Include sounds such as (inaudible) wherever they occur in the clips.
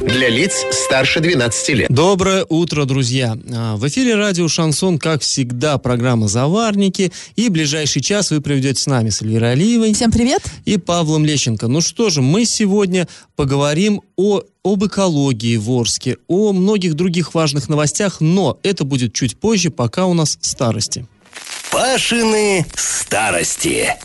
Для лиц старше 12 лет. Доброе утро, друзья. А, В эфире радио «Шансон», как всегда, программа «Заварники». И ближайший час вы проведете с нами, с Эльвирой Алиевой Всем привет. и Павлом Лещенко. Ну что же, мы сегодня поговорим о, об экологии в Орске, о многих других важных новостях, но это будет чуть позже, пока у нас старости. Пашины старости.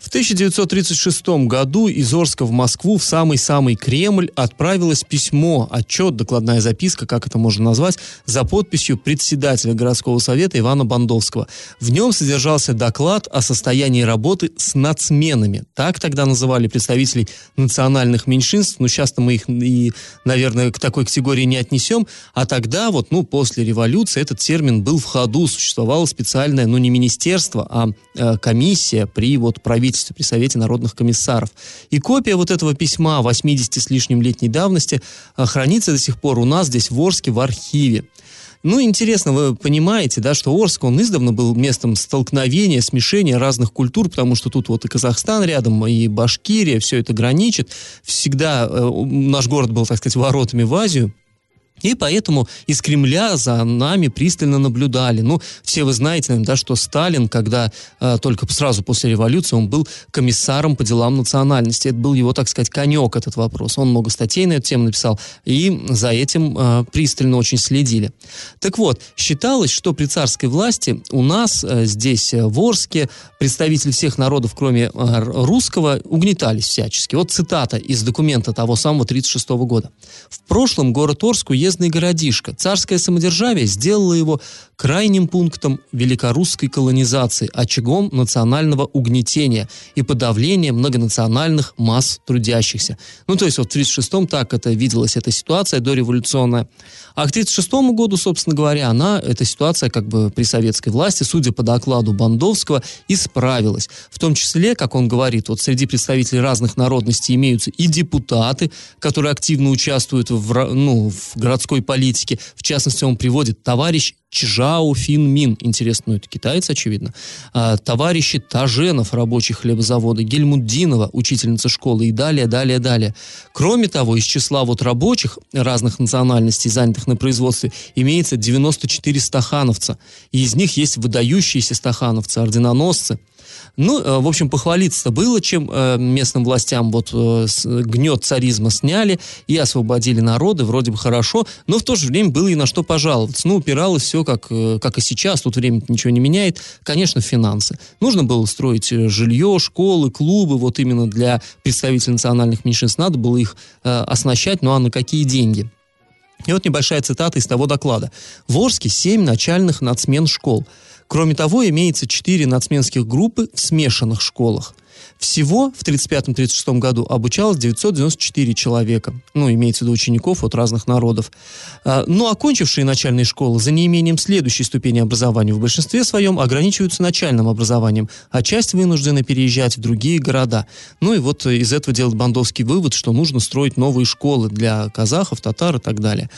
В 1936 году из Орска в Москву в самый-самый Кремль отправилось письмо, отчет, докладная записка, как это можно назвать, за подписью председателя городского совета Ивана Бандовского. В нем содержался доклад о состоянии работы с нацменами. Так тогда называли представителей национальных меньшинств. Ну, сейчас мы их и, наверное, к такой категории не отнесем. А тогда, вот, ну, после революции этот термин был в ходу. Существовало специальное, ну, не министерство, а э, комиссия при вот правительстве, при Совете народных комиссаров. И копия вот этого письма 80 с лишним летней давности э, хранится до сих пор у нас здесь в Орске в архиве. Ну, интересно, вы понимаете, да, что Орск, он издавна был местом столкновения, смешения разных культур, потому что тут вот и Казахстан рядом, и Башкирия, все это граничит. Всегда э, наш город был, так сказать, воротами в Азию. И поэтому из Кремля за нами пристально наблюдали. Ну, все вы знаете, да, что Сталин, когда э, только сразу после революции, он был комиссаром по делам национальности. Это был его, так сказать, конек, этот вопрос. Он много статей на эту тему написал, и за этим э, пристально очень следили. Так вот, считалось, что при царской власти у нас э, здесь, э, в Орске, представители всех народов, кроме э, русского, угнетались всячески. Вот цитата из документа того самого 1936 года. В прошлом город Орск уездный городишко. Царское самодержавие сделало его крайним пунктом великорусской колонизации, очагом национального угнетения и подавления многонациональных масс трудящихся. Ну, то есть вот в 1936-м так это виделась эта ситуация дореволюционная. А к 1936 году, собственно говоря, она, эта ситуация как бы при советской власти, судя по докладу Бандовского, исправилась. В том числе, как он говорит, вот среди представителей разных народностей имеются и депутаты, которые активно участвуют в, ну, в городской политике. В частности, он приводит товарищ Чжао Фин Мин, интересно, ну это китаец, очевидно, а, товарищи Таженов, рабочий хлебозавода, Гельмуддинова, учительница школы и далее, далее, далее. Кроме того, из числа вот рабочих разных национальностей, занятых на производстве, имеется 94 стахановца. И из них есть выдающиеся стахановцы, орденоносцы. Ну, э, в общем, похвалиться было, чем э, местным властям вот э, гнет царизма сняли и освободили народы, вроде бы хорошо, но в то же время было и на что пожаловаться. Ну, упиралось все, как, как и сейчас, тут время ничего не меняет, конечно, финансы. Нужно было строить жилье, школы, клубы, вот именно для представителей национальных меньшинств, надо было их э, оснащать, ну а на какие деньги? И вот небольшая цитата из того доклада. В Орске 7 начальных нацмен школ. Кроме того, имеется 4 нацменских группы в смешанных школах. Всего в 1935-1936 году обучалось 994 человека. Ну, имеется в виду учеников от разных народов. А, Но окончившие начальные школы за неимением следующей ступени образования в большинстве своем ограничиваются начальным образованием, а часть вынуждены переезжать в другие города. Ну и вот э, из этого делает Бандовский вывод, что нужно строить новые школы для казахов, татар и так далее.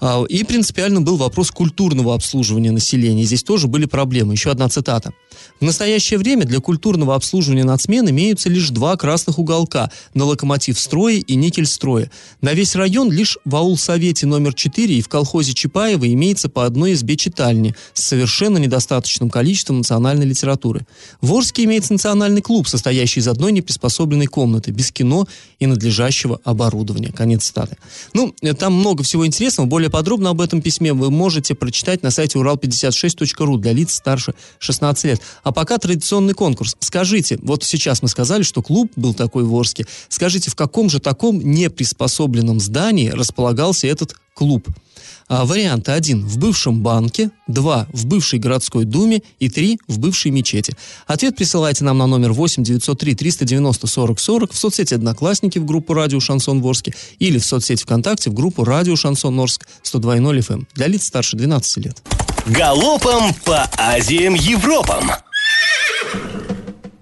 А, И принципиально был вопрос культурного обслуживания населения. Здесь тоже были проблемы. Еще одна цитата. В настоящее время для культурного обслуживания нацмен имеются лишь два красных уголка на локомотив строе и никель строе. На весь район лишь в аул-совете номер 4 и в колхозе Чапаева имеется по одной избе читальни с совершенно недостаточным количеством национальной литературы. В Орске имеется национальный клуб, состоящий из одной неприспособленной комнаты, без кино и надлежащего оборудования. Конец цитаты. Ну, там много всего интересного. Более подробно об этом письме вы можете прочитать на сайте урал56.ру для лиц старше 16 лет. А пока традиционный конкурс. Скажите, вот сейчас мы сказали, что клуб был такой в Орске. Скажите, в каком же таком неприспособленном здании располагался этот клуб? А, варианты 1 в бывшем банке, 2 в бывшей городской думе и 3 в бывшей мечети. Ответ присылайте нам на номер 8 903 390 40 40 в соцсети Одноклассники в группу Радио Шансон Ворске или в соцсети ВКонтакте в группу Радио Шансон Орск 102.0 FM для лиц старше 12 лет. Галопом по Азиям Европам.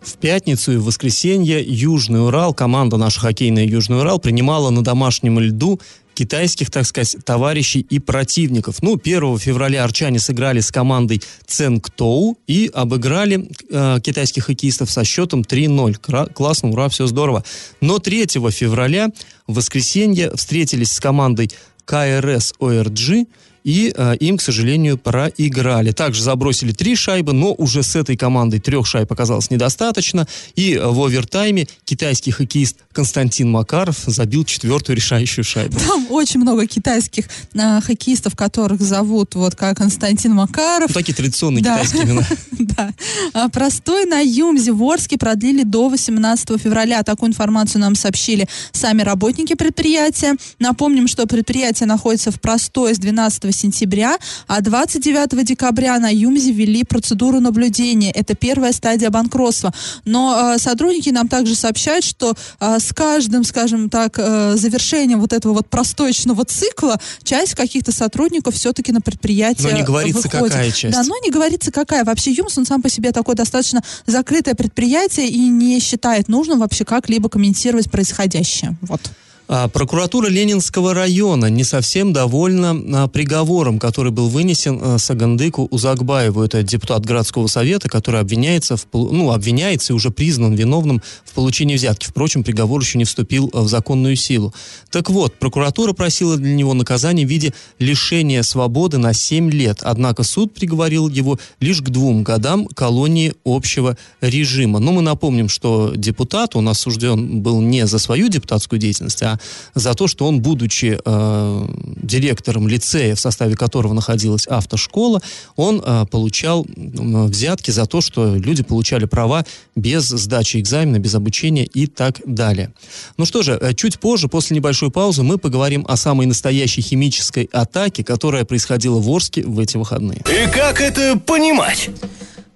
В пятницу и в воскресенье Южный Урал, команда наша хоккейная Южный Урал, принимала на домашнем льду китайских, так сказать, товарищей и противников. Ну, 1 февраля арчане сыграли с командой Ценктоу и обыграли э, китайских хоккеистов со счетом 3-0. Классно, ура, все здорово. Но 3 февраля, в воскресенье, встретились с командой КРС ОРГ и э, им, к сожалению, проиграли. Также забросили три шайбы, но уже с этой командой трех шайб оказалось недостаточно. И в овертайме китайский хоккеист Константин Макаров забил четвертую решающую шайбу. Там очень много китайских э, хоккеистов, которых зовут вот как Константин Макаров. Ну, такие традиционные да. китайские имена. (laughs) да. А, простой на Юмзе в Орске продлили до 18 февраля. Такую информацию нам сообщили сами работники предприятия. Напомним, что предприятие находится в простой с 12 сентября, а 29 декабря на ЮМЗе ввели процедуру наблюдения. Это первая стадия банкротства. Но э, сотрудники нам также сообщают, что э, с каждым, скажем так, э, завершением вот этого вот простоечного цикла часть каких-то сотрудников все-таки на предприятие Но не говорится, выходит. какая часть. Да, но не говорится, какая. Вообще ЮМС, он сам по себе такое достаточно закрытое предприятие и не считает нужным вообще как-либо комментировать происходящее. Вот. А, прокуратура Ленинского района не совсем довольна а, приговором, который был вынесен а, Сагандыку Узакбаеву. Это депутат городского совета, который обвиняется, в, ну, обвиняется и уже признан виновным в получении взятки. Впрочем, приговор еще не вступил в законную силу. Так вот, прокуратура просила для него наказание в виде лишения свободы на 7 лет. Однако суд приговорил его лишь к двум годам колонии общего режима. Но мы напомним, что депутат, он осужден был не за свою депутатскую деятельность, а за то, что он, будучи э, директором лицея, в составе которого находилась автошкола, он э, получал э, взятки за то, что люди получали права без сдачи экзамена, без обучения и так далее. Ну что же, э, чуть позже, после небольшой паузы, мы поговорим о самой настоящей химической атаке, которая происходила в Орске в эти выходные. И как это понимать?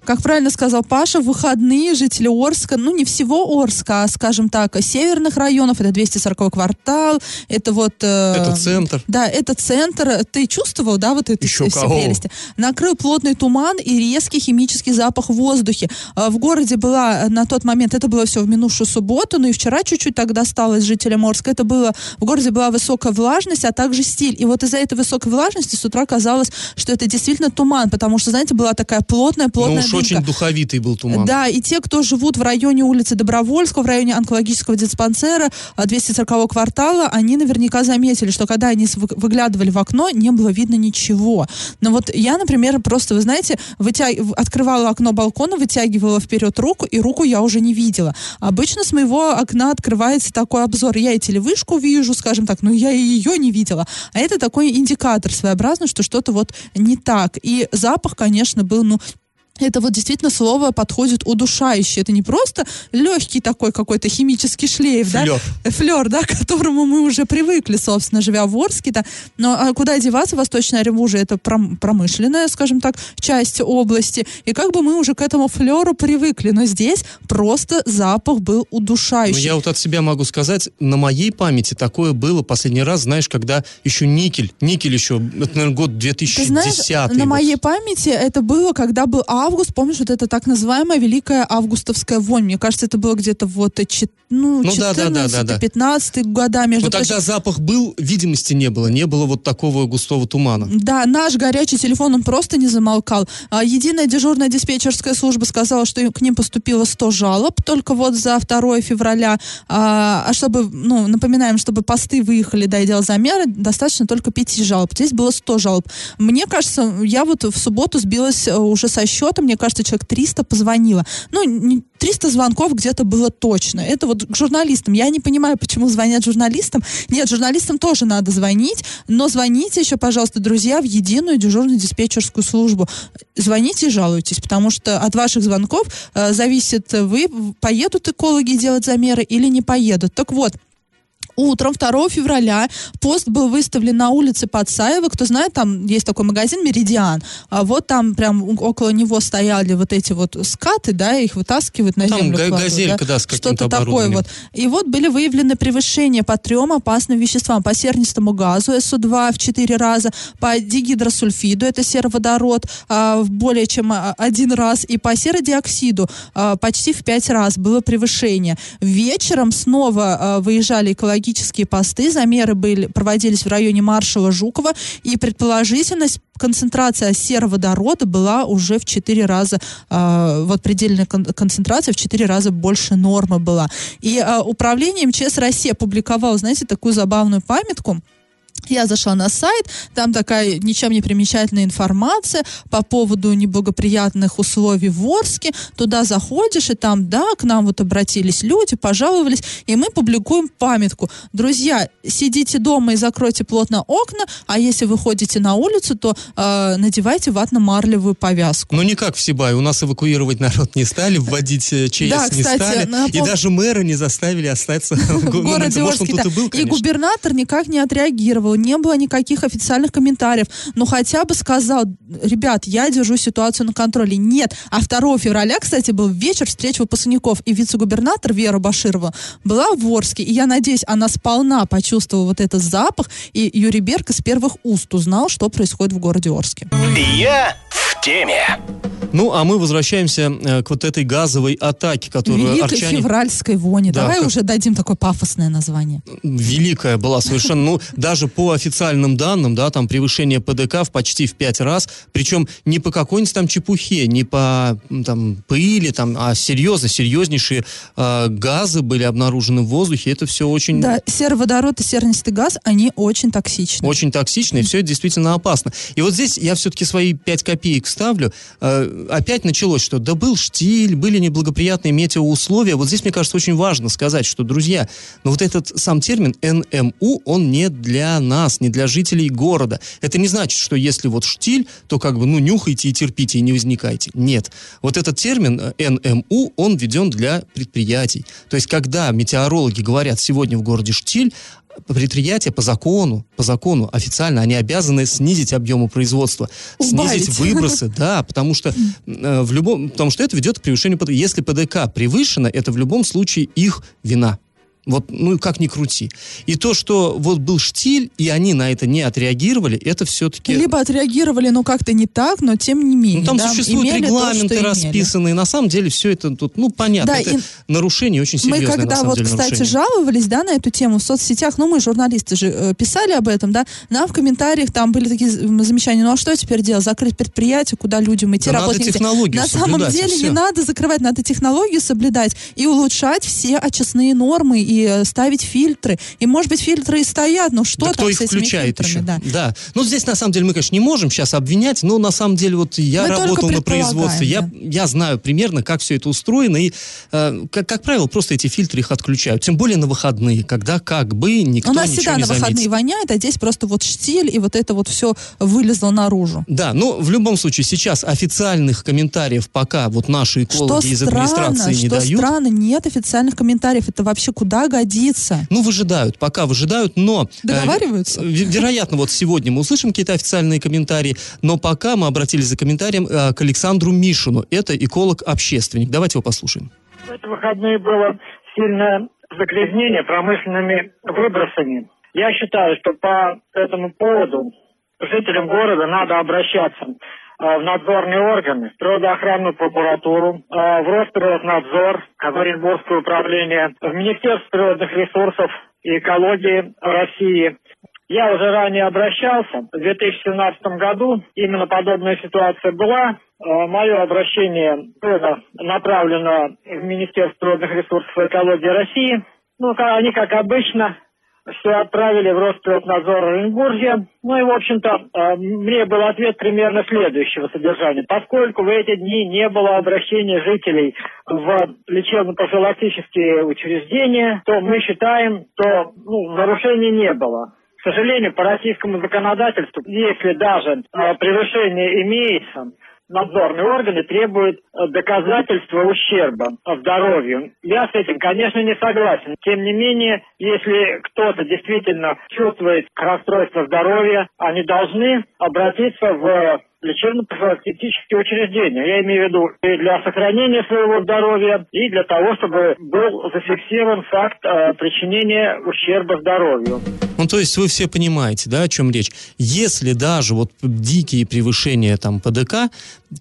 Как правильно сказал Паша, в выходные жители Орска, ну не всего Орска, а, скажем так, северных районов, это 240 квартал, это вот... Э, это центр. Да, это центр. Ты чувствовал, да, вот это Еще все кого? прелести? Накрыл плотный туман и резкий химический запах в воздухе. А, в городе была на тот момент, это было все в минувшую субботу, но и вчера чуть-чуть так досталось жителям Орска, это было, в городе была высокая влажность, а также стиль. И вот из-за этой высокой влажности с утра казалось, что это действительно туман, потому что, знаете, была такая плотная, плотная ну, очень духовитый был туман. Да, и те, кто живут в районе улицы Добровольского, в районе онкологического диспансера 240 а, квартала, они наверняка заметили, что когда они выглядывали в окно, не было видно ничего. Но вот я, например, просто, вы знаете, вытяг... открывала окно балкона, вытягивала вперед руку, и руку я уже не видела. Обычно с моего окна открывается такой обзор. Я и телевышку вижу, скажем так, но я и ее не видела. А это такой индикатор своеобразный, что что-то вот не так. И запах, конечно, был, ну, это вот действительно слово подходит удушающе. Это не просто легкий такой какой-то химический шлейф, флер. да? Флер, да, (laughs) к которому мы уже привыкли, собственно, живя в Орске. Да. Но а куда деваться? Восточная Оренбуржье это промышленная, скажем так, часть области. И как бы мы уже к этому флеру привыкли. Но здесь просто запах был удушающий. Ну, я вот от себя могу сказать, на моей памяти такое было последний раз, знаешь, когда еще никель, никель еще, это, наверное, год 2010 Ты знаешь, на моей памяти это было, когда был август, помнишь, вот это так называемая великая августовская вонь. Мне кажется, это было где-то вот ну, ну 14 да, да, да, 15 года, между Но тогда запах был, видимости не было, не было вот такого густого тумана. Да, наш горячий телефон, он просто не замолкал. А, единая дежурная диспетчерская служба сказала, что к ним поступило 100 жалоб только вот за 2 февраля. А, а чтобы, ну, напоминаем, чтобы посты выехали, да, и делал замеры, достаточно только 5 жалоб. Здесь было 100 жалоб. Мне кажется, я вот в субботу сбилась э, уже со счета, мне кажется, человек 300 позвонило. Ну, 300 звонков где-то было точно. Это вот к журналистам. Я не понимаю, почему звонят журналистам. Нет, журналистам тоже надо звонить, но звоните еще, пожалуйста, друзья, в единую дежурную диспетчерскую службу. Звоните и жалуйтесь, потому что от ваших звонков э, зависит, вы поедут экологи делать замеры или не поедут. Так вот, Утром 2 февраля пост был выставлен на улице Подсаева. Кто знает, там есть такой магазин «Меридиан». А вот там прям около него стояли вот эти вот скаты, да, их вытаскивают на Там землю. кладут, газелька, да, с каким-то Что-то такое вот. И вот были выявлены превышения по трем опасным веществам. По сернистому газу СО2 в 4 раза, по дигидросульфиду, это сероводород, а, в более чем один раз, и по серодиоксиду а, почти в 5 раз было превышение. Вечером снова а, выезжали экологические посты, замеры были, проводились в районе маршала Жукова, и предположительно с- концентрация сероводорода была уже в 4 раза, а, вот предельная кон- концентрация в 4 раза больше нормы была. И а, управление МЧС России опубликовало, знаете, такую забавную памятку, я зашла на сайт, там такая ничем не примечательная информация по поводу неблагоприятных условий в Орске. Туда заходишь, и там, да, к нам вот обратились люди, пожаловались, и мы публикуем памятку. Друзья, сидите дома и закройте плотно окна, а если вы ходите на улицу, то э, надевайте ватно-марлевую повязку. Ну, не как в Сибае. У нас эвакуировать народ не стали, вводить э, ЧС Да, не кстати, стали. напом- И даже мэра не заставили остаться (laughs) в ну, городе Орске. и губернатор никак не отреагировал, не было никаких официальных комментариев, но хотя бы сказал, ребят, я держу ситуацию на контроле. Нет. А 2 февраля, кстати, был вечер встреч выпускников, и вице-губернатор Вера Баширова была в Орске, и я надеюсь, она сполна почувствовала вот этот запах, и Юрий Берг из первых уст узнал, что происходит в городе Орске. Я в теме. Ну, а мы возвращаемся э, к вот этой газовой атаке, которую Великой арчане... февральской вони. Да, Давай как- уже дадим такое пафосное название. великая была совершенно, ну, даже по официальным данным, да, там превышение ПДК в почти в пять раз, причем не по какой-нибудь там чепухе, не по там пыли, там, а серьезно, серьезнейшие э, газы были обнаружены в воздухе, это все очень... Да, сероводород и сернистый газ, они очень токсичны. Очень токсично, и все это действительно опасно. И вот здесь я все-таки свои 5 копеек ставлю. Э, опять началось, что да был штиль, были неблагоприятные метеоусловия. Вот здесь, мне кажется, очень важно сказать, что, друзья, ну вот этот сам термин НМУ, он не для нас, не для жителей города. Это не значит, что если вот штиль, то как бы, ну, нюхайте и терпите, и не возникайте. Нет. Вот этот термин НМУ, он введен для предприятий. То есть, когда метеорологи говорят сегодня в городе штиль, предприятия по закону, по закону официально, они обязаны снизить объемы производства, Убавить. снизить выбросы, (laughs) да, потому что э, в любом, потому что это ведет к превышению ПДК. Если ПДК превышено, это в любом случае их вина. Вот, ну, как ни крути. И то, что вот был штиль, и они на это не отреагировали, это все-таки... Либо отреагировали, ну, как-то не так, но тем не менее. Ну, там да, существуют имели то, регламенты что имели. расписанные. На самом деле все это тут, ну, понятно. Да, это и нарушение очень Мы серьезное, на когда вот, деле, кстати, нарушение. жаловались, да, на эту тему в соцсетях, ну, мы, журналисты же, э, писали об этом, да, нам в комментариях там были такие замечания, ну, а что теперь делать? Закрыть предприятие, куда людям идти, Да надо работать нельзя? технологию На самом и деле всё. не надо закрывать, надо технологию соблюдать и улучшать все очистные нормы и э, ставить фильтры. И, может быть, фильтры и стоят, но что да там кто их с этими включает фильтрами, еще? да. Ну, здесь, на самом деле, мы, конечно, не можем сейчас обвинять, но на самом деле, вот я Мы работал на производстве, я, да. я знаю примерно, как все это устроено, и, э, как, как правило, просто эти фильтры их отключают. Тем более на выходные, когда как бы никто У нас ничего всегда не на выходные заметит. воняет, а здесь просто вот штиль, и вот это вот все вылезло наружу. Да, но в любом случае, сейчас официальных комментариев пока вот наши Что экологи из странно, администрации не что дают. странно, нет официальных комментариев. Это вообще куда годится? Ну, выжидают, пока выжидают, но... э, Договариваются? ве- вероятно, вот сегодня мы услышим какие-то официальные комментарии, но пока мы обратились за комментарием э, к Александру Мишину. Это эколог-общественник. Давайте его послушаем. В эти выходные было сильное загрязнение промышленными выбросами. Я считаю, что по этому поводу жителям города надо обращаться э, в надзорные органы, в природоохранную прокуратуру, э, в Росприроднадзор, в Оренбургское управление, в Министерство природных ресурсов и экологии России. Я уже ранее обращался. В 2017 году именно подобная ситуация была. Э, Мое обращение было направлено в Министерство природных ресурсов и экологии России. Ну, они, как обычно, все отправили в Росприроднадзор Оренбурге. Ну и, в общем-то, э, мне был ответ примерно следующего содержания. Поскольку в эти дни не было обращения жителей в лечебно-профилактические учреждения, то мы считаем, что ну, нарушений не было. К сожалению, по российскому законодательству, если даже э, превышение имеется, надзорные органы требуют э, доказательства ущерба здоровью. Я с этим, конечно, не согласен. Тем не менее, если кто-то действительно чувствует расстройство здоровья, они должны обратиться в лечебно-профилактические учреждения. Я имею в виду и для сохранения своего здоровья, и для того, чтобы был зафиксирован факт э, причинения ущерба здоровью. Ну, то есть вы все понимаете, да, о чем речь. Если даже вот дикие превышения там ПДК,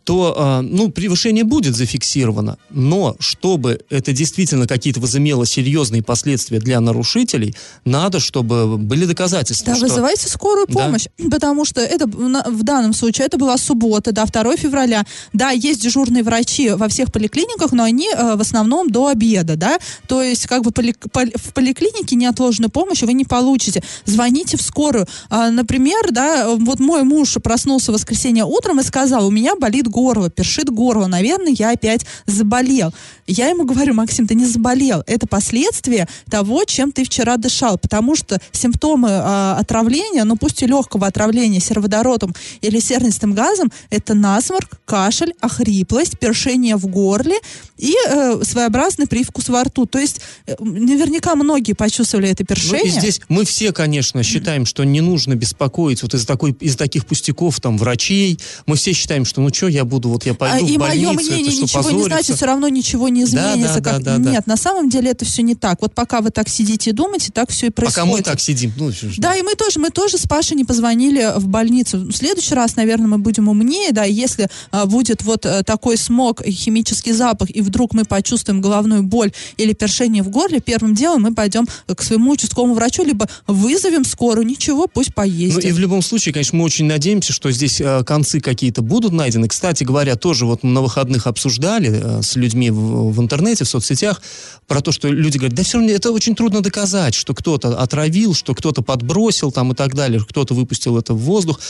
то, э, ну, превышение будет зафиксировано, но чтобы это действительно какие-то возымело серьезные последствия для нарушителей, надо, чтобы были доказательства. Да, что... вызывайте скорую Да. помощь, потому что это в данном случае это была суббота, да, 2 февраля. Да, есть дежурные врачи во всех поликлиниках, но они э, в основном до обеда, да. То есть как бы поли- поли- в поликлинике неотложной помощи вы не получите. Звоните в скорую. А, например, да, вот мой муж проснулся в воскресенье утром и сказал, у меня болит горло, першит горло, наверное, я опять заболел. Я ему говорю, Максим, ты не заболел. Это последствия того, чем ты вчера дышал, потому что симптомы а, отравления, ну пусть и легкого отравления сероводородом или сернистым газом, это насморк, кашель, охриплость, першение в горле и э, своеобразный привкус во рту. То есть э, наверняка многие почувствовали это Ну, першение. и здесь мы все, конечно, считаем, что не нужно беспокоить вот из-за такой, из таких пустяков там врачей. Мы все считаем, что ну что, я буду, вот я А, пойду и в больницу, мое мнение это что, ничего не позориться? значит, все равно ничего не Да, изменится. да, как... да, да, да. Нет, на самом деле это все не так. Вот пока вы так сидите и думаете, так все и происходит. Пока мы так сидим, ну, Да, и мы тоже, мы тоже с Пашей не позвонили в больницу. В следующий раз, наверное, мы будем умнее, да, если а, будет вот а, такой смог, химический запах, и вдруг мы почувствуем головную боль или першение в горле, первым делом мы пойдем к своему участковому врачу, либо вызовем скорую, ничего, пусть Ну поездит. и в любом случае, конечно, мы очень надеемся, что здесь э, концы какие-то будут найдены. Кстати говоря, тоже вот на выходных обсуждали э, с людьми в, в интернете, в соцсетях, про то, что люди говорят, да все равно это очень трудно доказать, что кто-то отравил, что кто-то подбросил там и так далее, кто-то выпустил это в воздух.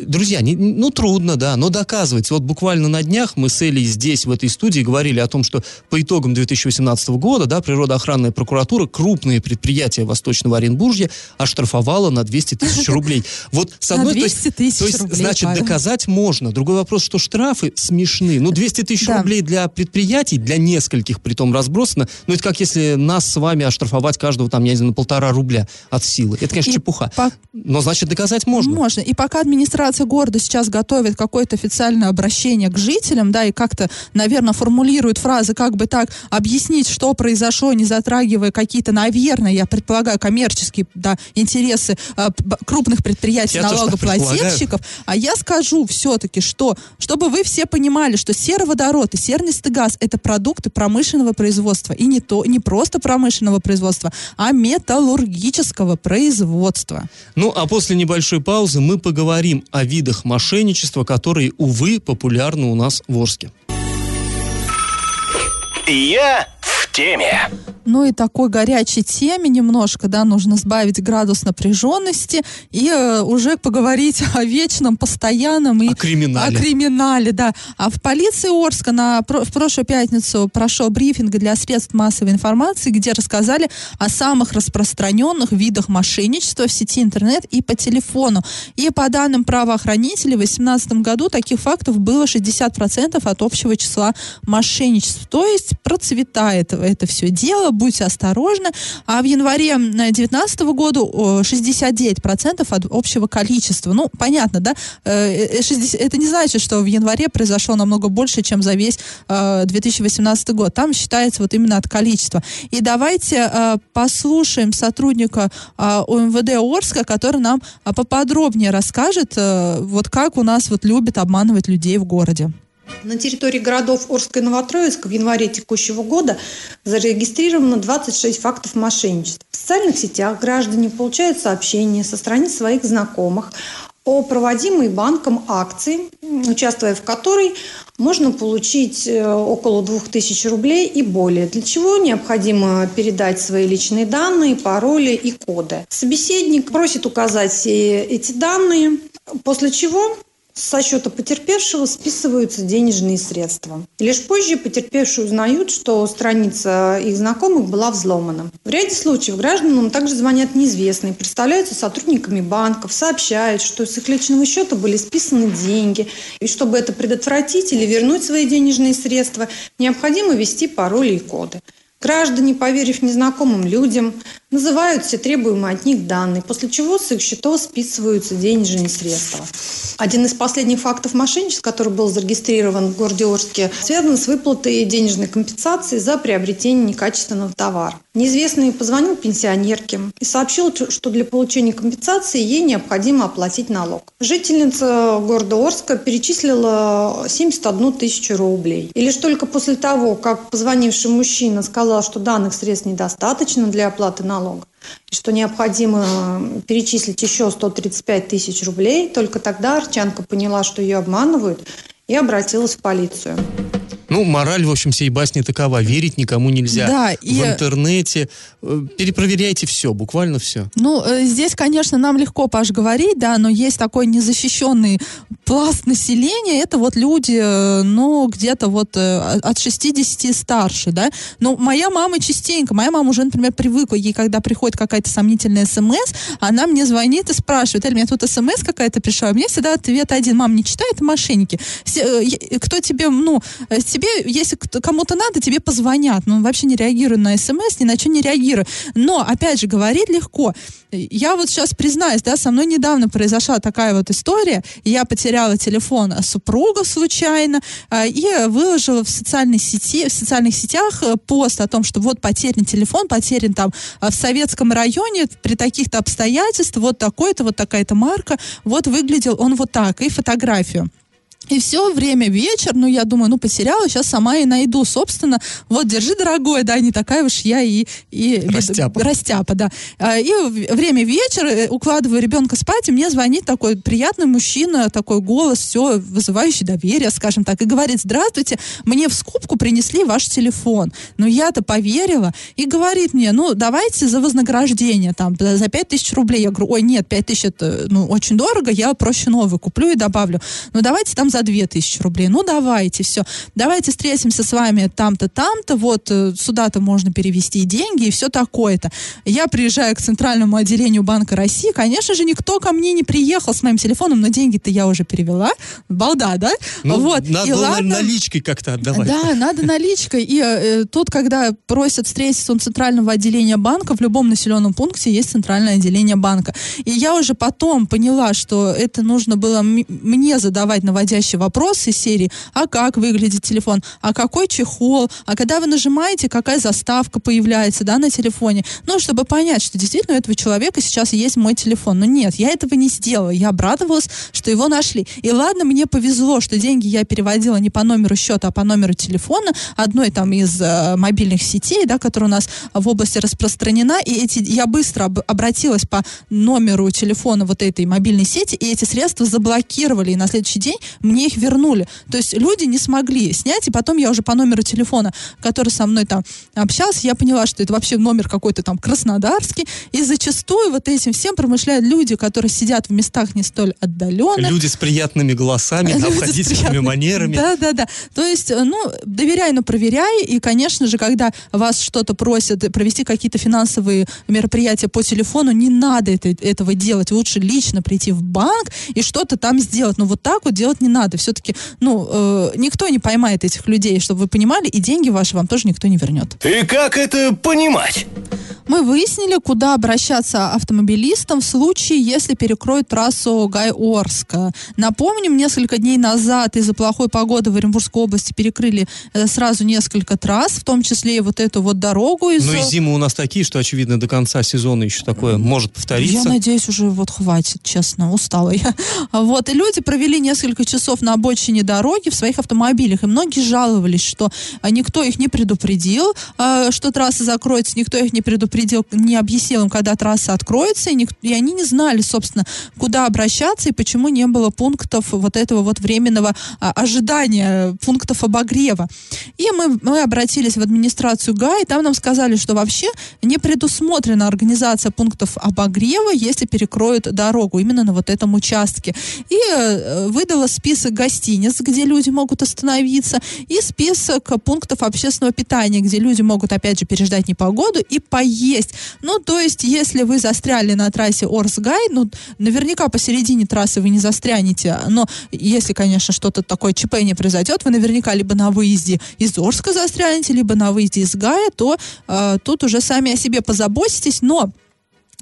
Друзья, не- ну трудно, да, но доказывать. Вот буквально на днях мы с Элей здесь, в этой студии, говорили о том, что по итогам 2018 года, да, природоохранная прокуратура крупные предприятия Восточного Оренбуржья оштрафовала на 200 тысяч рублей. Вот с (laughs) одной то 200 есть- тысяч то есть, рублей, значит, Павел. доказать можно. Другой вопрос, что штрафы смешны. Ну, 200 тысяч Да. рублей для предприятий, для нескольких, притом разбросано. Ну, это как если нас с вами оштрафовать каждого, там, я не знаю, на полтора рубля от силы. Это, конечно, И чепуха. по- Но, значит, доказать можно. Можно. И пока администрация города сейчас готовит какое-то официальное обращение к жителям, да, и как-то, наверное, формулирует фразы, как бы так объяснить, что произошло, не затрагивая какие-то, наверное, я предполагаю, коммерческие да, интересы п- крупных предприятий, Я налогоплательщиков. А я скажу все-таки, что, чтобы вы все понимали, что сероводород и сернистый газ это продукты промышленного производства. И не, то, не просто промышленного производства, а металлургического производства. Ну, а после небольшой паузы мы поговорим о видах мошенничества, которые, увы, популярны у нас в Орске. Я в теме. Ну и такой горячей теме немножко, да, нужно сбавить градус напряженности и э, уже поговорить о вечном, постоянном и О криминале. о криминале, да. А в полиции Орска на, в прошлую пятницу прошел брифинг для средств массовой информации, где рассказали о самых распространенных видах мошенничества в сети интернет и по телефону. И по данным правоохранителей, в 2018 году таких фактов было 60% от общего числа мошенничеств. То есть процветает это все дело, будьте осторожны. А в январе 2019 года о, 69% от общего количества. Ну, понятно, да? Э, э, 60 Это не значит, что в январе произошло намного больше, чем за весь э, 2018 год. Там считается вот именно от количества. И давайте э, послушаем сотрудника э, УМВД Орска, который нам э, поподробнее расскажет, э, вот как у нас вот любят обманывать людей в городе. На территории городов Орска и Новотроицка в январе текущего года зарегистрировано 26 фактов мошенничества. В социальных сетях граждане получают сообщения со страниц своих знакомых о проводимой банком акции, участвуя в которой можно получить э, около 2000 рублей и более, для чего необходимо передать свои личные данные, пароли и коды. Собеседник просит указать все эти данные, после чего Со счета потерпевшего списываются денежные средства. Лишь позже потерпевшие узнают, что страница их знакомых была взломана. В ряде случаев гражданам также звонят неизвестные, представляются сотрудниками банков, сообщают, что с их личного счета были списаны деньги. И чтобы это предотвратить или вернуть свои денежные средства, необходимо ввести пароли и коды. Граждане, поверив незнакомым людям, называют все требуемые от них данные, после чего с их счетов списываются денежные средства. Один из последних фактов мошенничества, который был зарегистрирован в городе Орске, связан с выплатой денежной компенсации за приобретение некачественного товара. Неизвестный позвонил пенсионерке и сообщил, что для получения компенсации ей необходимо оплатить налог. Жительница города Орска перечислила 71 тысячу рублей. И лишь только после того, как позвонивший мужчина сказал, что данных средств недостаточно для оплаты налога, что необходимо перечислить еще 135 тысяч рублей, только тогда Арчанка поняла, что ее обманывают, и обратилась в полицию. Ну, мораль, в общем, всей басни такова. Верить никому нельзя. Да, в и- интернете. э, Перепроверяйте все, буквально все. Ну, э, здесь, конечно, нам легко, Паш, говорить, да, но есть такой незащищенный пласт населения, это вот люди, э, ну, где-то вот от 60 и старше, да. Ну, моя мама частенько, моя мама уже, например, привыкла, ей, когда приходит какая-то сомнительная смс, она мне звонит и спрашивает, Эль, мне тут смс какая-то пришла, у меня всегда ответ один, мам, не читай, это мошенники. Кто тебе, ну, тебе, если кому-то надо, тебе позвонят, ну, вообще не реагирую на смс, ни на что не реагирую. Но, опять же, говорить легко. Я вот сейчас признаюсь, да, со мной недавно произошла такая вот история. Я потеряла телефон супруга случайно а, и выложила в социальной сети, в социальных сетях э, пост о том, что вот потерян телефон, потерян там а, в советском районе при таких-то обстоятельствах, вот такой-то, вот такая-то марка, вот выглядел он вот так, и фотографию. И все время вечер, ну, я думаю, ну, потеряла, сейчас сама и найду, собственно. Вот, держи, дорогой, да, не такая уж я и... и Растяпа. Растяпа, да. А, И время вечер, э, укладываю ребенка спать, и мне звонит такой приятный мужчина, такой голос, все, вызывающий доверие, скажем так, и говорит, здравствуйте, мне в скупку принесли ваш телефон. Ну, я-то поверила, и говорит мне, ну, давайте за вознаграждение, там, за 5 тысяч рублей. Я говорю, ой, нет, 5 тысяч это, ну, очень дорого, я проще новый куплю и добавлю. Ну, давайте там за 2 тысячи рублей. Ну, давайте, все. Давайте встретимся с вами там-то, там-то, вот, э, сюда-то можно перевести деньги и все такое-то. Я приезжаю к центральному отделению Банка России, конечно же, никто ко мне не приехал с моим телефоном, но деньги-то я уже перевела. Балда, да? Ну, вот. надо И было ладно, наличкой как-то отдавать. да, надо наличкой. И э, тут, когда просят встретиться у центрального отделения банка, в любом населенном пункте есть центральное отделение банка. И я уже потом поняла, что это нужно было мне задавать наводящие вопросы из серии, а как выглядит телефон, а какой чехол, а когда вы нажимаете, какая заставка появляется, да, на телефоне. Ну, чтобы понять, что действительно у этого человека сейчас есть мой телефон. Но нет, я этого не сделала. Я обрадовалась, что его нашли. И ладно, мне повезло, что деньги я переводила не по номеру счета, а по номеру телефона, одной там из э, мобильных сетей, да, которая у нас в области распространена, и эти, я быстро об- обратилась по номеру телефона вот этой мобильной сети, и эти средства заблокировали, и на следующий день мне их вернули. То есть люди не смогли снять, и потом я уже по номеру телефона, который со мной там общался, я поняла, что это вообще номер какой-то там краснодарский, и зачастую вот этим всем промышляют люди, которые сидят в местах не столь отдаленных, Люди с приятными голосами, обходительными манерами. Да, да, да. То есть, э, ну, доверяй, но проверяй. И, конечно же, когда вас что-то просят провести какие-то финансовые мероприятия по телефону, не надо это- этого делать. Лучше лично прийти в банк и что-то там сделать. Но вот так вот делать не надо. Все-таки, ну, э, никто не поймает этих людей, чтобы вы понимали, и деньги ваши вам тоже никто не вернет. И как это понимать? Мы выяснили, куда обращаться автомобилистам в случае, если перекроют трассу Гай-Орска. Напомним, несколько дней назад из-за плохой погоды в Оренбургской области перекрыли э, сразу несколько трасс, в том числе и вот эту вот дорогу из... Ну и зимы у нас такие, что, очевидно, до конца сезона еще такое может Я повториться. надеюсь, уже вот хватит, честно, устала я. (laughs) Вот, и люди провели несколько часов часов на обочине дороги в своих автомобилях. И многие жаловались, что а, никто их не предупредил, а, что трасса закроется, никто их не предупредил, не объяснил им, когда трасса откроется, и, ник- и они не знали, собственно, куда обращаться и почему не было пунктов вот этого вот временного а, ожидания, пунктов обогрева. И мы, мы обратились в администрацию ГАИ, там нам сказали, что вообще не предусмотрена организация пунктов обогрева, если перекроют дорогу именно на вот этом участке. И э, выдала список гостиниц, где люди могут остановиться, и список пунктов общественного питания, где люди могут, опять же, переждать непогоду и поесть. Ну, то есть, если вы застряли на трассе Орсгай, ну, наверняка посередине трассы вы не застрянете, но если, конечно, что-то такое ЧП не произойдет, вы наверняка либо на выезде из Орска застрянете, либо на выезде из Гая, то э, тут уже сами о себе позаботитесь, но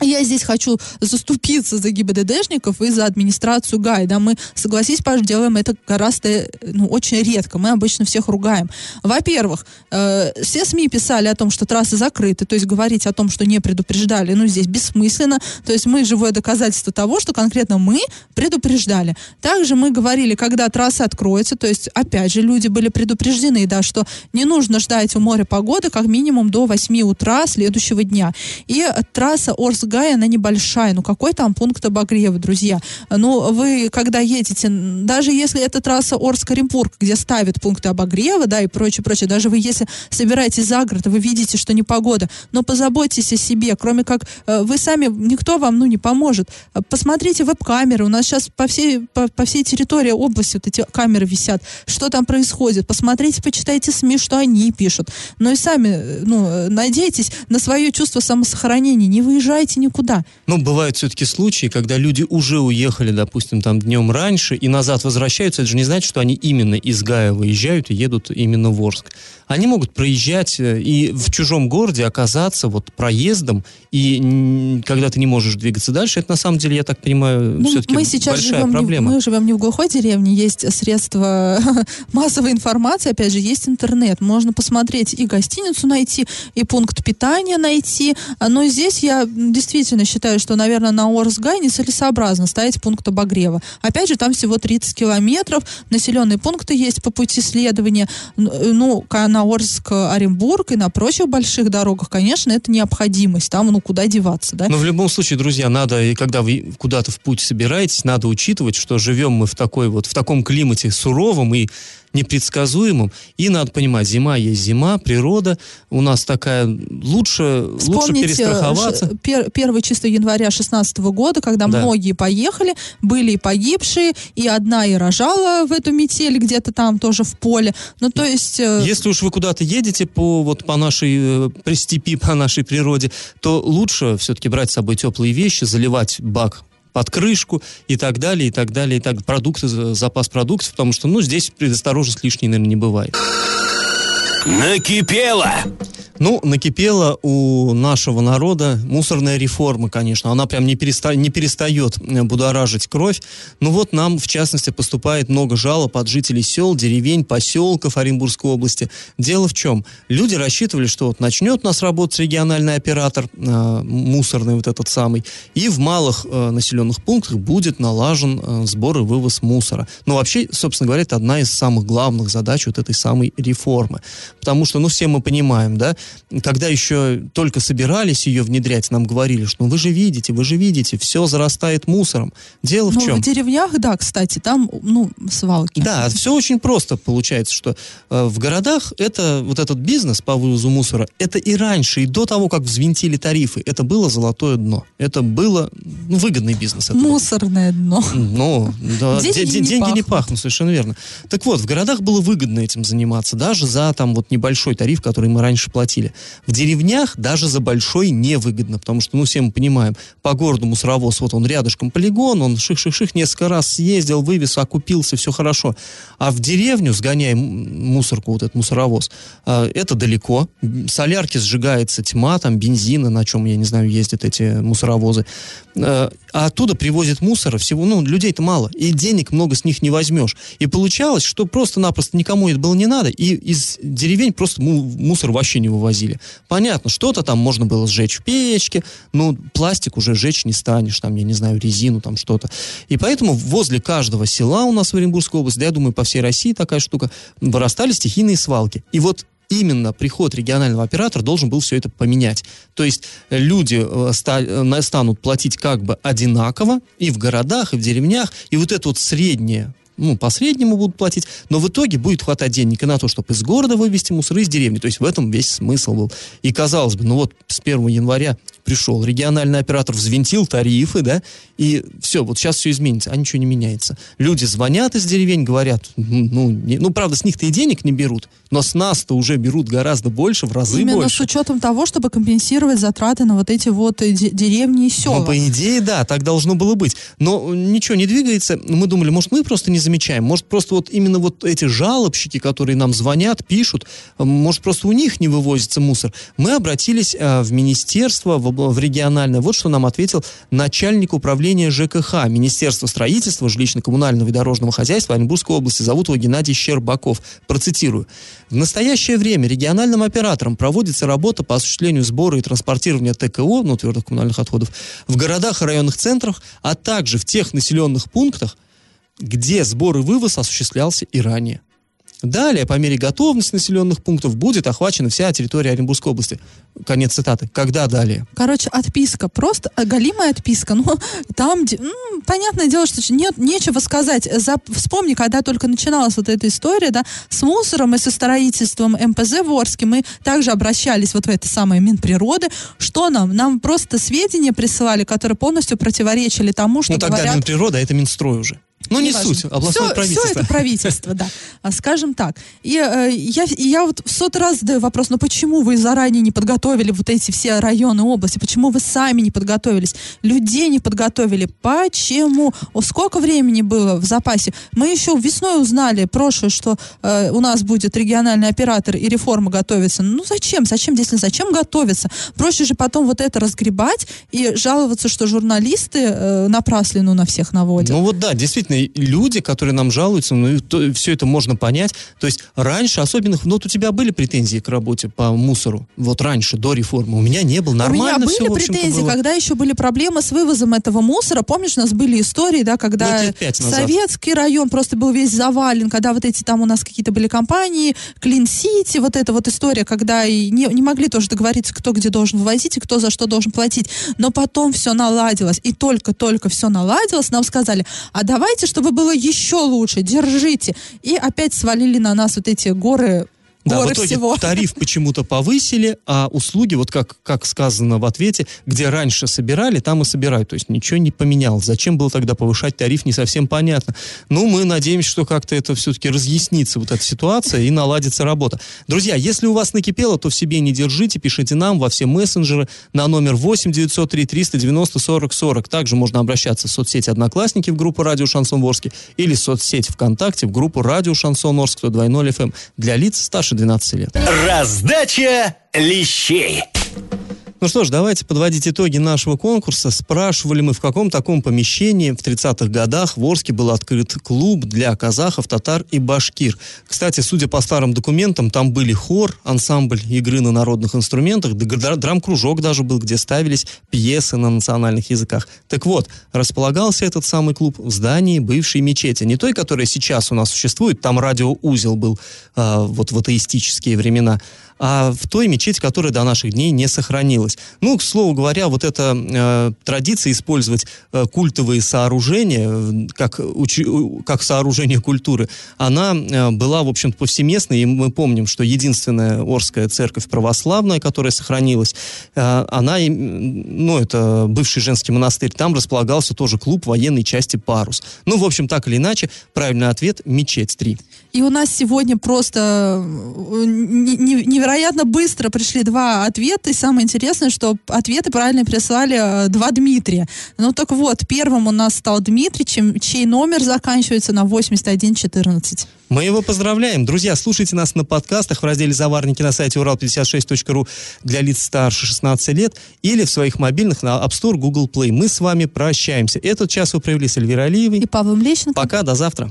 я здесь хочу заступиться за ГИБДДшников и за администрацию ГАИ. Да, мы, согласись, Паш, делаем это гораздо, ну, очень редко. Мы обычно всех ругаем. Во-первых, э, все СМИ писали о том, что трассы закрыты, то есть говорить о том, что не предупреждали, ну, здесь бессмысленно. То есть мы живое доказательство того, что конкретно мы предупреждали. Также мы говорили, когда трасса откроется, то есть, опять же, люди были предупреждены, да, что не нужно ждать у моря погоды как минимум до 8 утра следующего дня. И трасса Орск Гая, она небольшая. Ну, какой там пункт обогрева, друзья? Ну, вы, когда едете, даже если это трасса Орск-Оренбург, где ставят пункты обогрева, да, и прочее, прочее, даже вы, если собираетесь за город, вы видите, что непогода, но позаботьтесь о себе, кроме как э, вы сами, никто вам, ну, не поможет. Посмотрите веб-камеры, у нас сейчас по всей, по, по всей территории области вот эти камеры висят, что там происходит, посмотрите, почитайте СМИ, что они пишут, но и сами, э, ну, надейтесь на свое чувство самосохранения, не выезжайте никуда. Ну, бывают все-таки случаи, когда люди уже уехали, допустим, там днем раньше и назад возвращаются. Это же не значит, что они именно из Гая выезжают и едут именно в Орск. Они могут проезжать э, и в чужом городе оказаться вот проездом, и когда ты не можешь двигаться дальше, это на самом деле, я так понимаю, Ну, все-таки мы сейчас большая живем проблема. Не, мы живем не в глухой деревне, есть средства (laughs) массовой информации, опять же, есть интернет. Можно посмотреть и гостиницу найти, и пункт питания найти. А, Но здесь я действительно считаю, что, наверное, на Орсгай нецелесообразно ставить пункт обогрева. Опять же, там всего 30 километров, населенные пункты есть по пути следования. Н- Ну, на Орск, Оренбург и на прочих больших дорогах, конечно, это необходимость. Там, ну, куда деваться, да? Но в любом случае, друзья, надо, и когда вы куда-то в путь собираетесь, надо учитывать, что живем мы в такой вот, в таком климате суровом и непредсказуемом. И надо понимать, зима есть зима, природа у нас такая, лучше, лучше перестраховаться. пер- первое число января 16 года, когда Да. многие поехали, были и погибшие, и одна и рожала в эту метель где-то там тоже в поле. Ну, то есть... э, Если уж вы куда-то едете по, вот, по нашей э, при степи, (laughs) по нашей природе, то лучше все-таки брать с собой теплые вещи, заливать бак под крышку и так далее, и так далее, и так продукты, за- запас продуктов, потому что, ну, здесь предосторожность лишней, наверное, не бывает. Накипело! Ну, накипела у нашего народа мусорная реформа, конечно. Она прям не, переста- не перестает э, будоражить кровь. Ну вот нам, в частности, поступает много жалоб от жителей сел, деревень, поселков Оренбургской области. Дело в чем? Люди рассчитывали, что вот начнет у нас работать региональный оператор, э, мусорный вот этот самый, и в малых э, населенных пунктах будет налажен э, сбор и вывоз мусора. Но вообще, собственно говоря, это одна из самых главных задач вот этой самой реформы. Потому что, ну, все мы понимаем, да, когда еще только собирались ее внедрять, нам говорили, что ну, вы же видите, вы же видите, все зарастает мусором. Дело в ну, чем? в деревнях, да, кстати, там, ну, свалки. Да, все очень просто получается, что э, в городах это вот этот бизнес по вывозу мусора, это и раньше, и до того, как взвинтили тарифы, это было золотое дно. Это было ну, выгодный бизнес. это. Мусорное дно. Ну, да, Деньги де- де- не деньги не пахнут. пахнут, совершенно верно. Так вот, в городах было выгодно этим заниматься, даже за там вот небольшой тариф, который мы раньше платили. В деревнях даже за большой невыгодно, потому что, ну, все мы понимаем, по городу мусоровоз, вот он рядышком полигон, он ших-ших-ших несколько раз съездил, вывез, окупился, все хорошо. А в деревню, сгоняя м- мусорку, вот этот мусоровоз, а, это далеко. Солярки сжигается тьма, там бензина, на чем, я не знаю, ездят эти мусоровозы. А а оттуда привозят мусора всего, ну, людей-то мало, и денег много с них не возьмешь. И получалось, что просто-напросто никому это было не надо, и из деревень просто му- мусор вообще не вывозили. Вывозили. Понятно, что-то там можно было сжечь в печке, но пластик уже сжечь не станешь, там, я не знаю, резину, там что-то. И поэтому возле каждого села у нас в Оренбургской области, да, я думаю, по всей России такая штука, вырастали стихийные свалки. И вот именно приход регионального оператора должен был все это поменять. То есть люди э, э, станут платить как бы одинаково и в городах, и в деревнях, и вот это вот среднее ну, по среднему будут платить, но в итоге будет хватать денег и на то, чтобы из города вывести мусор, из деревни. То есть в этом весь смысл был. И казалось бы, ну вот с 1 января пришел региональный оператор, взвинтил тарифы, да, и все, вот сейчас все изменится, а ничего не меняется. Люди звонят из деревень, говорят, ну, не, ну правда, с них-то и денег не берут, но с нас-то уже берут гораздо больше, в разы Именно больше. с учетом того, чтобы компенсировать затраты на вот эти вот э, де- деревни и села. Ну, по идее, да, так должно было быть. Но ничего не двигается. Мы думали, может, мы просто не замечаем. Может, просто вот именно вот эти жалобщики, которые нам звонят, пишут, э, может, просто у них не вывозится мусор. Мы обратились э, в министерство, в, в региональное. Вот что нам ответил начальник управления ЖКХ Министерства строительства, жилищно-коммунального и дорожного хозяйства Оренбургской области. Зовут его Геннадий Щербаков. Процитирую. В настоящее время региональным оператором проводится работа по осуществлению сбора и транспортирования ТКО, ну, твердых коммунальных отходов, в городах и районных центрах, а также в тех населенных пунктах, где сбор и вывоз осуществлялся и ранее. Далее, по мере готовности населенных пунктов, будет охвачена вся территория Оренбургской области. Конец цитаты. Когда далее? Короче, отписка, просто оголимая отписка. Ну, там, где- м, понятное дело, что нет, нечего сказать. За, вспомни, когда только начиналась вот эта история, да, с мусором и со строительством МПЗ в Орске, мы также обращались вот в это самое Минприроды. Что нам? Нам просто сведения присылали, которые полностью противоречили тому, что ну, тогда говорят... Минприрода, а это Минстрой уже. Ну, не Неважно. суть, областное Всё- правительство. всё это правительство, да. А, Скажем так. И э, я, я вот в сотый раз задаю вопрос, ну почему вы заранее не подготовили вот эти все районы области? Почему вы сами не подготовились? Людей не подготовили? Почему? О, сколько времени было в запасе? Мы еще весной узнали прошлое, что э, у нас будет региональный оператор и реформа готовится. Ну зачем? Зачем, действительно, зачем готовиться? Проще же потом вот это разгребать и жаловаться, что журналисты э, напраслину на всех наводят. Ну вот да, действительно, и люди, которые нам жалуются, ну и все это можно понять. То есть раньше особенных, ну вот у тебя были претензии к работе по мусору, вот раньше, до реформы, у меня не было, У нормально меня все, были в общем-то, претензии, было. когда еще были проблемы с вывозом этого мусора. Помнишь, у нас были истории, да, когда советский район просто был весь завален, когда вот эти там у нас какие-то были компании, Клин Сити, вот эта вот история, когда и не, не могли тоже договориться, кто где должен вывозить и кто за что должен платить. Но потом все наладилось, и только-только все наладилось, нам сказали, а давайте, чтобы было еще лучше, держите. И опять свалили на нас вот эти горы Да, горы в итоге всего. тариф почему-то повысили, а услуги, вот как, как сказано в ответе, где раньше собирали, там и собирают. То есть ничего не поменялось. Зачем было тогда повышать тариф, не совсем понятно. Ну, мы надеемся, что как-то это все-таки разъяснится, вот эта ситуация, и наладится работа. Друзья, если у вас накипело, то в себе не держите, пишите нам во все мессенджеры на номер 8 903 390 40 40. Также можно обращаться в соцсети «Одноклассники» в группу «Радио Шансон Орске» или в соцсеть ВКонтакте в группу «Радио Шансон Орск» 102.0 FM для лиц старше 12 лет. Раздача лещей. Ну что ж, давайте подводить итоги нашего конкурса. Спрашивали мы, в каком таком помещении в 30-х годах в Орске был открыт клуб для казахов, татар и башкир. Кстати, судя по старым документам, там были хор, ансамбль игры на народных инструментах, драм-кружок даже был, где ставились пьесы на национальных языках. Так вот, располагался этот самый клуб в здании бывшей мечети. Не той, которая сейчас у нас существует, там радиоузел был а, вот в атеистические времена, а в той мечети, которая до наших дней не сохранилась. Ну, к слову говоря, вот эта э, традиция использовать э, культовые сооружения э, как, учи- как сооружение культуры, она э, была, в общем-то, повсеместной, и мы помним, что единственная Орская церковь православная, которая сохранилась, э, она, ну, это бывший женский монастырь, там располагался тоже клуб военной части «Парус». Ну, в общем, так или иначе, правильный ответ – мечеть 3. И у нас сегодня просто э, не- невероятно быстро пришли два ответа. И самое интересное, что ответы правильно прислали э, два Дмитрия. Ну так вот, первым у нас стал Дмитрий, чем, чей номер заканчивается на 8114. Мы его поздравляем. Друзья, слушайте нас на подкастах в разделе «Заварники» на сайте урал56.ру для лиц старше 16 лет или в своих мобильных на App Store, Google Play. Мы с вами прощаемся. Этот час вы провели с Эльвирой Алиевой. И Павлом Лещенко. Пока, до завтра.